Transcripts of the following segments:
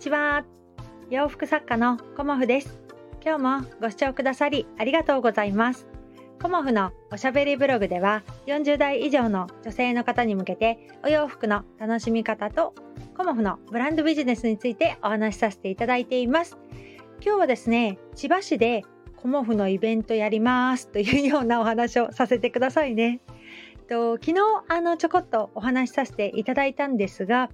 ちは。洋服作家のコモフです。今日もご視聴くださりありがとうございます。コモフのおしゃべりブログでは40代以上の女性の方に向けてお洋服の楽しみ方とコモフのブランドビジネスについてお話しさせていただいています。今日はですね千葉市でコモフのイベントやりますというようなお話をさせてくださいね。と昨日あのちょこっとお話しさせていただいたんですが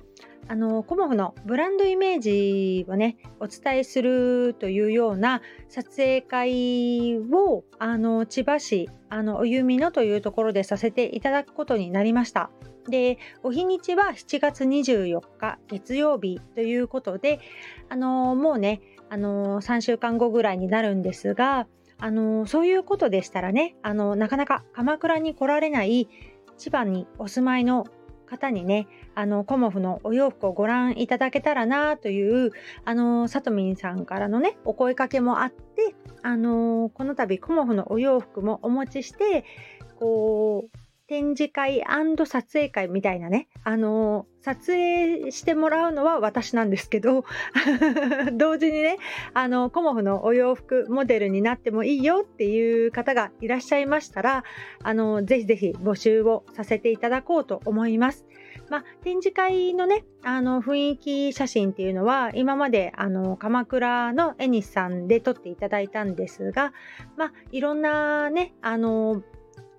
あのコモフのブランドイメージをねお伝えするというような撮影会をあの千葉市あのおゆみのというところでさせていただくことになりました。でお日にちは7月24日月曜日ということであのもうねあの3週間後ぐらいになるんですがあのそういうことでしたらねあのなかなか鎌倉に来られない千葉にお住まいの方にねあのコモフのお洋服をご覧いただけたらなというあのさとみんさんからのねお声かけもあってあのこの度コモフのお洋服もお持ちしてこう展示会撮影会みたいなね、あの、撮影してもらうのは私なんですけど、同時にね、あの、コモフのお洋服モデルになってもいいよっていう方がいらっしゃいましたら、あの、ぜひぜひ募集をさせていただこうと思います。まあ、展示会のね、あの、雰囲気写真っていうのは、今まで、あの、鎌倉の絵西さんで撮っていただいたんですが、まあ、いろんなね、あの、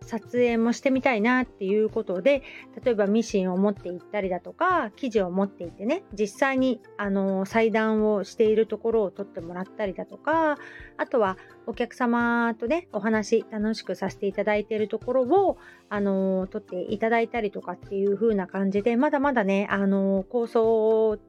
撮影もしてみたいなっていうことで例えばミシンを持っていったりだとか生地を持っていてね実際にあの裁断をしているところを撮ってもらったりだとかあとはお客様とねお話楽しくさせていただいているところをあの撮っていただいたりとかっていう風な感じでまだまだねあの構想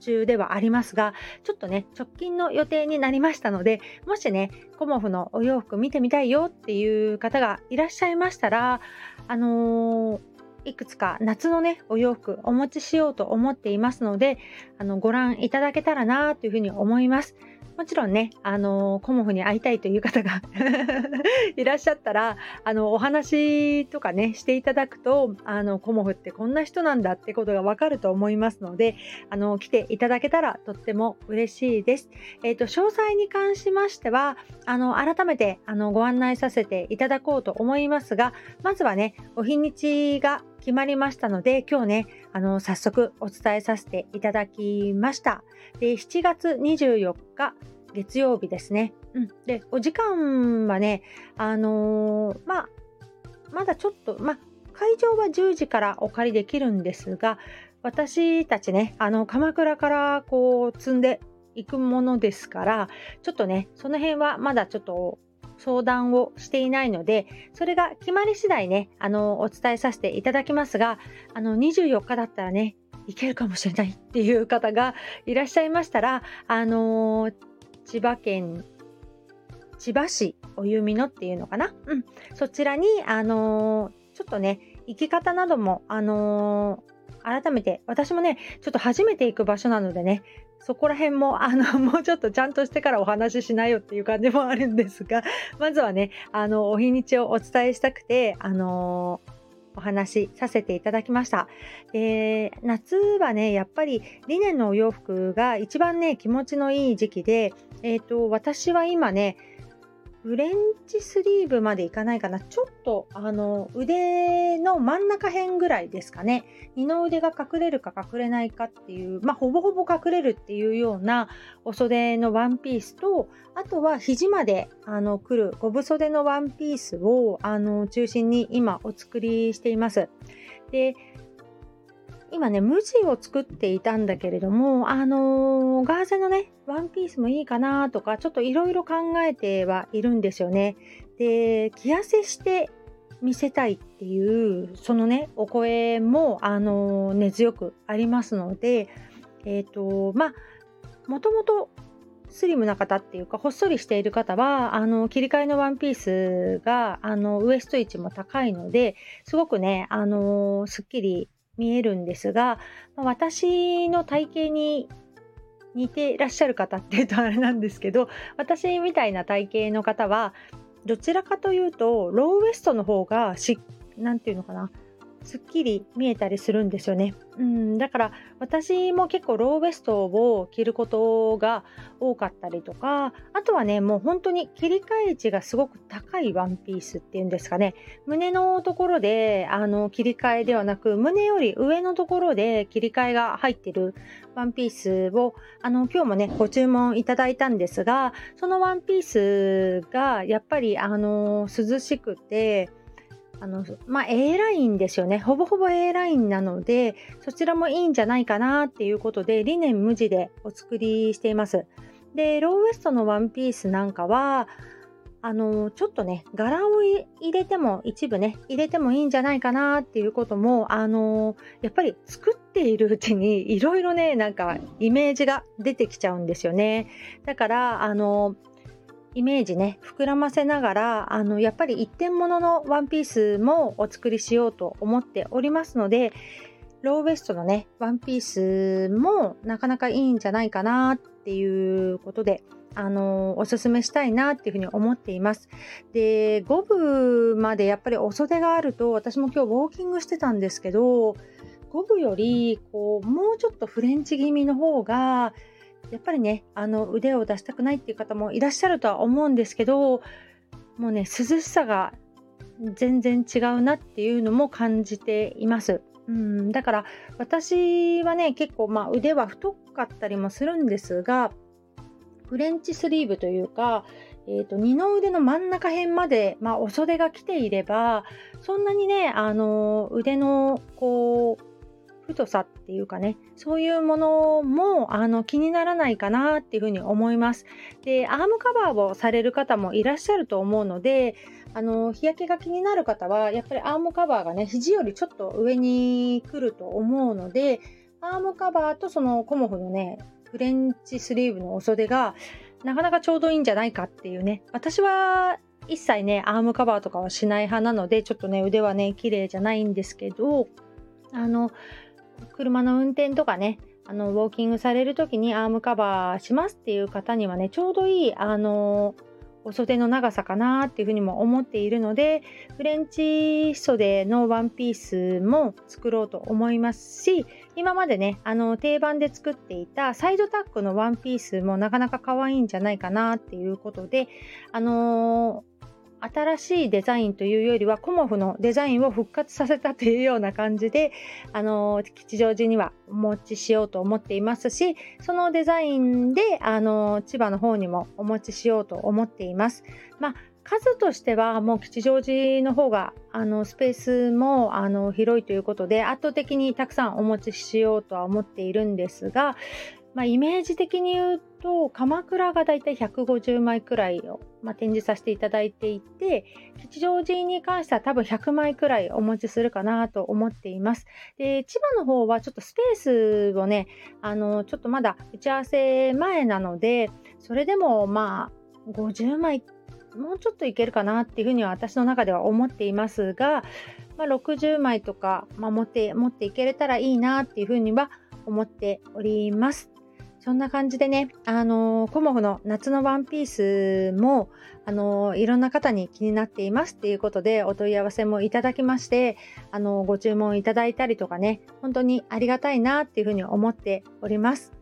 中ではありますが、ちょっとね、直近の予定になりましたので、もしね、コモフのお洋服見てみたいよっていう方がいらっしゃいましたら、あのーいくつか夏のねお洋服お持ちしようと思っていますのであのご覧いただけたらなというふうに思いますもちろんね、あのコモフに会いたいという方が いらっしゃったら、あの、お話とかね、していただくと、あの、コモフってこんな人なんだってことがわかると思いますので、あの、来ていただけたらとっても嬉しいです。えっ、ー、と、詳細に関しましては、あの、改めて、あの、ご案内させていただこうと思いますが、まずはね、お日にちが決まりましたので、今日ね、あの、早速お伝えさせていただきました。で、7月24日、月曜日ですね。うん。で、お時間はね、あのー、まあ、まだちょっと、まあ、会場は10時からお借りできるんですが、私たちね、あの、鎌倉からこう、積んでいくものですから、ちょっとね、その辺はまだちょっと相談をしていないので、それが決まり次第ね、あの、お伝えさせていただきますが、あの、24日だったらね、いけるかもしれないっていう方がいらっしゃいましたら、あの千葉県千葉市おゆみのっていうのかな、うん、そちらに、あのちょっとね、行き方なども、あの改めて、私もね、ちょっと初めて行く場所なのでね、そこら辺も、あの、もうちょっとちゃんとしてからお話ししないよっていう感じもあるんですが、まずはね、あの、お日にちをお伝えしたくて、あのお話しさせていただきました。で夏はねやっぱりリネンのお洋服が一番ね気持ちのいい時期で、えーと私は今ねフレンチスリーブまでいかないかな。ちょっと、あの、腕の真ん中辺ぐらいですかね。二の腕が隠れるか隠れないかっていう、まあ、ほぼほぼ隠れるっていうようなお袖のワンピースと、あとは肘まで、あの、来る五分袖のワンピースを、あの、中心に今お作りしています。で、今ね、無地を作っていたんだけれども、あのー、ガーゼのね、ワンピースもいいかなとか、ちょっといろいろ考えてはいるんですよね。で、着痩せして見せたいっていう、そのね、お声も、あのー、根強くありますので、えっ、ー、と、まあ、もともとスリムな方っていうか、ほっそりしている方は、あの、切り替えのワンピースが、あの、ウエスト位置も高いので、すごくね、あの、すっきり見えるんですが、私の体型に似てらっしゃる方っていうとあれなんですけど私みたいな体型の方はどちらかというとローウエストの方がしなんていうのかなすっきり見えたりするんですよね。うん、だから私も結構ローウエストを着ることが多かったりとかあとはねもう本当に切り替え値がすごく高いワンピースっていうんですかね胸のところであの切り替えではなく胸より上のところで切り替えが入ってるワンピースをあの今日もねご注文いただいたんですがそのワンピースがやっぱりあの涼しくてあの、まあ、A ラインですよね。ほぼほぼ A ラインなので、そちらもいいんじゃないかなっていうことで、理念無地でお作りしています。で、ローウエストのワンピースなんかは、あの、ちょっとね、柄を入れても、一部ね、入れてもいいんじゃないかなっていうことも、あの、やっぱり作っているうちに、いろいろね、なんか、イメージが出てきちゃうんですよね。だから、あの、イメージね膨らませながらあのやっぱり一点物のワンピースもお作りしようと思っておりますのでローウエストのねワンピースもなかなかいいんじゃないかなっていうことであのおすすめしたいなっていうふうに思っています。で5部までやっぱりお袖があると私も今日ウォーキングしてたんですけど5部よりこうもうちょっとフレンチ気味の方がやっぱりねあの腕を出したくないっていう方もいらっしゃるとは思うんですけどもうね涼しさが全然違うなっていうのも感じています。うん、だから私はね結構まあ腕は太かったりもするんですがフレンチスリーブというか、えーと、二の腕の真ん中辺まで、まあ、お袖が来ていればそんなにねあの腕のこう太さっていうかねそういうものもあの気にならないかなっていうふうに思います。でアームカバーをされる方もいらっしゃると思うのであの日焼けが気になる方はやっぱりアームカバーがね肘よりちょっと上に来ると思うのでアームカバーとそのコモフのねフレンチスリーブのお袖がなかなかちょうどいいんじゃないかっていうね。私は一切ねアームカバーとかはしない派なのでちょっとね腕はね綺麗じゃないんですけどあの車の運転とかねあのウォーキングされる時にアームカバーしますっていう方にはねちょうどいいあのお袖の長さかなっていうふうにも思っているのでフレンチ袖のワンピースも作ろうと思いますし今までねあの定番で作っていたサイドタックのワンピースもなかなか可愛いんじゃないかなっていうことであの新しいデザインというよりはコモフのデザインを復活させたというような感じであの吉祥寺にはお持ちしようと思っていますしそのデザインであの千葉の方にもお持ちしようと思っています。まあ数としてはもう吉祥寺の方があのスペースもあの広いということで圧倒的にたくさんお持ちしようとは思っているんですがまあ、イメージ的に言うと鎌倉がだいたい150枚くらいを、まあ、展示させていただいていて吉祥寺に関しては多分100枚くらいお持ちするかなと思っています。で千葉の方はちょっとスペースをねあのちょっとまだ打ち合わせ前なのでそれでもまあ50枚もうちょっといけるかなっていうふうには私の中では思っていますが、まあ、60枚とか、まあ、持って持っていけれたらいいなっていうふうには思っております。そんな感じでね、あのー、コモフの夏のワンピースも、あのー、いろんな方に気になっていますっていうことでお問い合わせもいただきまして、あのー、ご注文いただいたりとかね、本当にありがたいなっていうふうに思っております。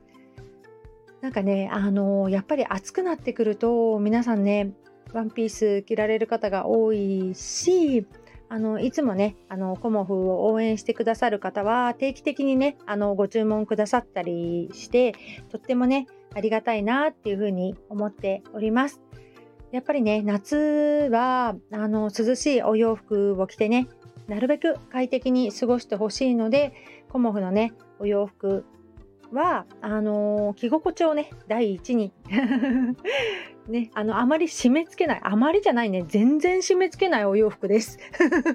なんかね、あのやっぱり暑くなってくると、皆さんね、ワンピース着られる方が多いし、あのいつもねあのコモフを応援してくださる方は定期的にねあのご注文くださったりしてとってもねありがたいなっていうふうに思っております。やっぱりね夏はあの涼しいお洋服を着てねなるべく快適に過ごしてほしいのでコモフのねお洋服はあの着心地をね第一に ね、あのあまり締め付けない。あまりじゃないね。全然締め付けないお洋服です。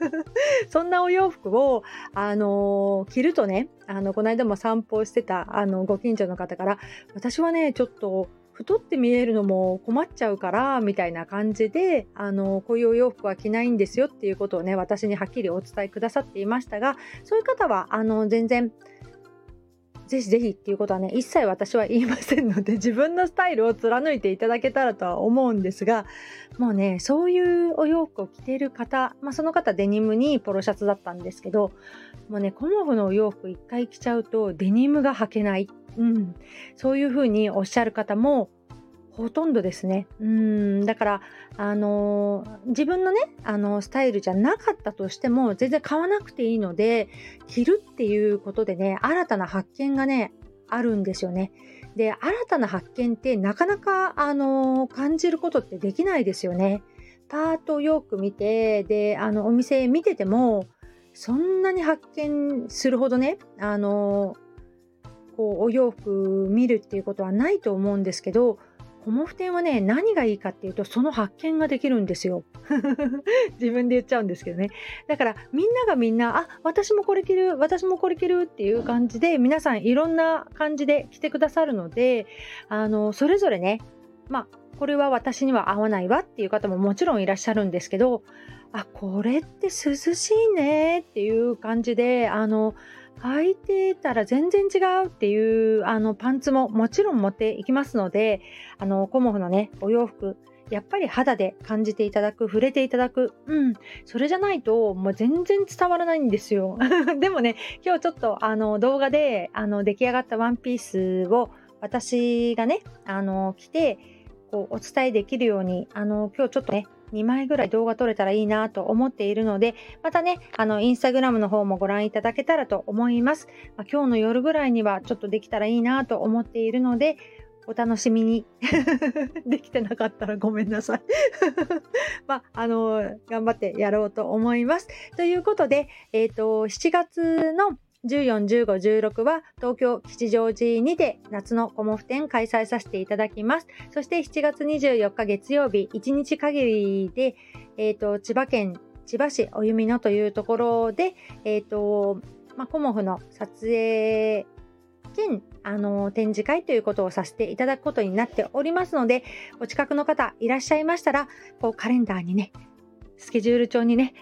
そんなお洋服を、あの着るとねあのこの間も散歩してたあのご近所の方から私はねちょっと太って見えるのも困っちゃうからみたいな感じであのこういうお洋服は着ないんですよっていうことをね私にはっきりお伝えくださっていましたがそういう方はあの全然ぜひぜひっていうことはね一切私は言いませんので 自分のスタイルを貫いていただけたらとは思うんですがもうねそういうお洋服を着てる方、まあ、その方デニムにポロシャツだったんですけどもうねコモフのお洋服一回着ちゃうとデニムが履けない、うん、そういうふうにおっしゃる方もほとんどですね。うん、だから、あのー、自分のね、あのスタイルじゃなかったとしても、全然買わなくていいので、着るっていうことでね、新たな発見がね、あるんですよね。で、新たな発見ってなかなか、あのー、感じることってできないですよね。パートよく見て、で、あの、お店見てても、そんなに発見するほどね、あの、こう、お洋服見るっていうことはないと思うんですけど、コモフテンはね、何がいいかっていうと、その発見ができるんですよ。自分で言っちゃうんですけどね。だから、みんながみんな、あ、私もこれ着る、私もこれ着るっていう感じで、皆さんいろんな感じで着てくださるので、あの、それぞれね、まあ、これは私には合わないわっていう方ももちろんいらっしゃるんですけど、あ、これって涼しいねっていう感じで、あの、履いてたら全然違うっていうあのパンツももちろん持っていきますのであのコモフのねお洋服やっぱり肌で感じていただく触れていただくうんそれじゃないともう全然伝わらないんですよ。でもね今日ちょっとあの動画であの出来上がったワンピースを私がねあの着てこうお伝えできるようにあの今日ちょっとね2枚ぐらい動画撮れたらいいなと思っているので、またね、あの、インスタグラムの方もご覧いただけたらと思います。まあ、今日の夜ぐらいにはちょっとできたらいいなと思っているので、お楽しみに できてなかったらごめんなさい まあ、あの頑張ってやろうと思います。ということで、えっ、ー、と、7月の14、15、16は東京吉祥寺にて夏のコモフ展開催させていただきます。そして7月24日月曜日、1日限りで、えっ、ー、と、千葉県千葉市お弓野というところで、えっ、ー、と、まあ、コモフの撮影兼、あの、展示会ということをさせていただくことになっておりますので、お近くの方いらっしゃいましたら、こうカレンダーにね、スケジュール帳にね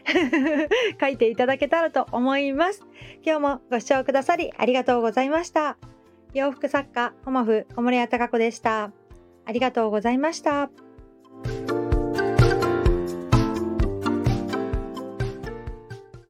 書いていただけたらと思います。今日もご視聴くださりありがとうございました。洋服作家、コモフ小森屋隆子でした。ありがとうございました。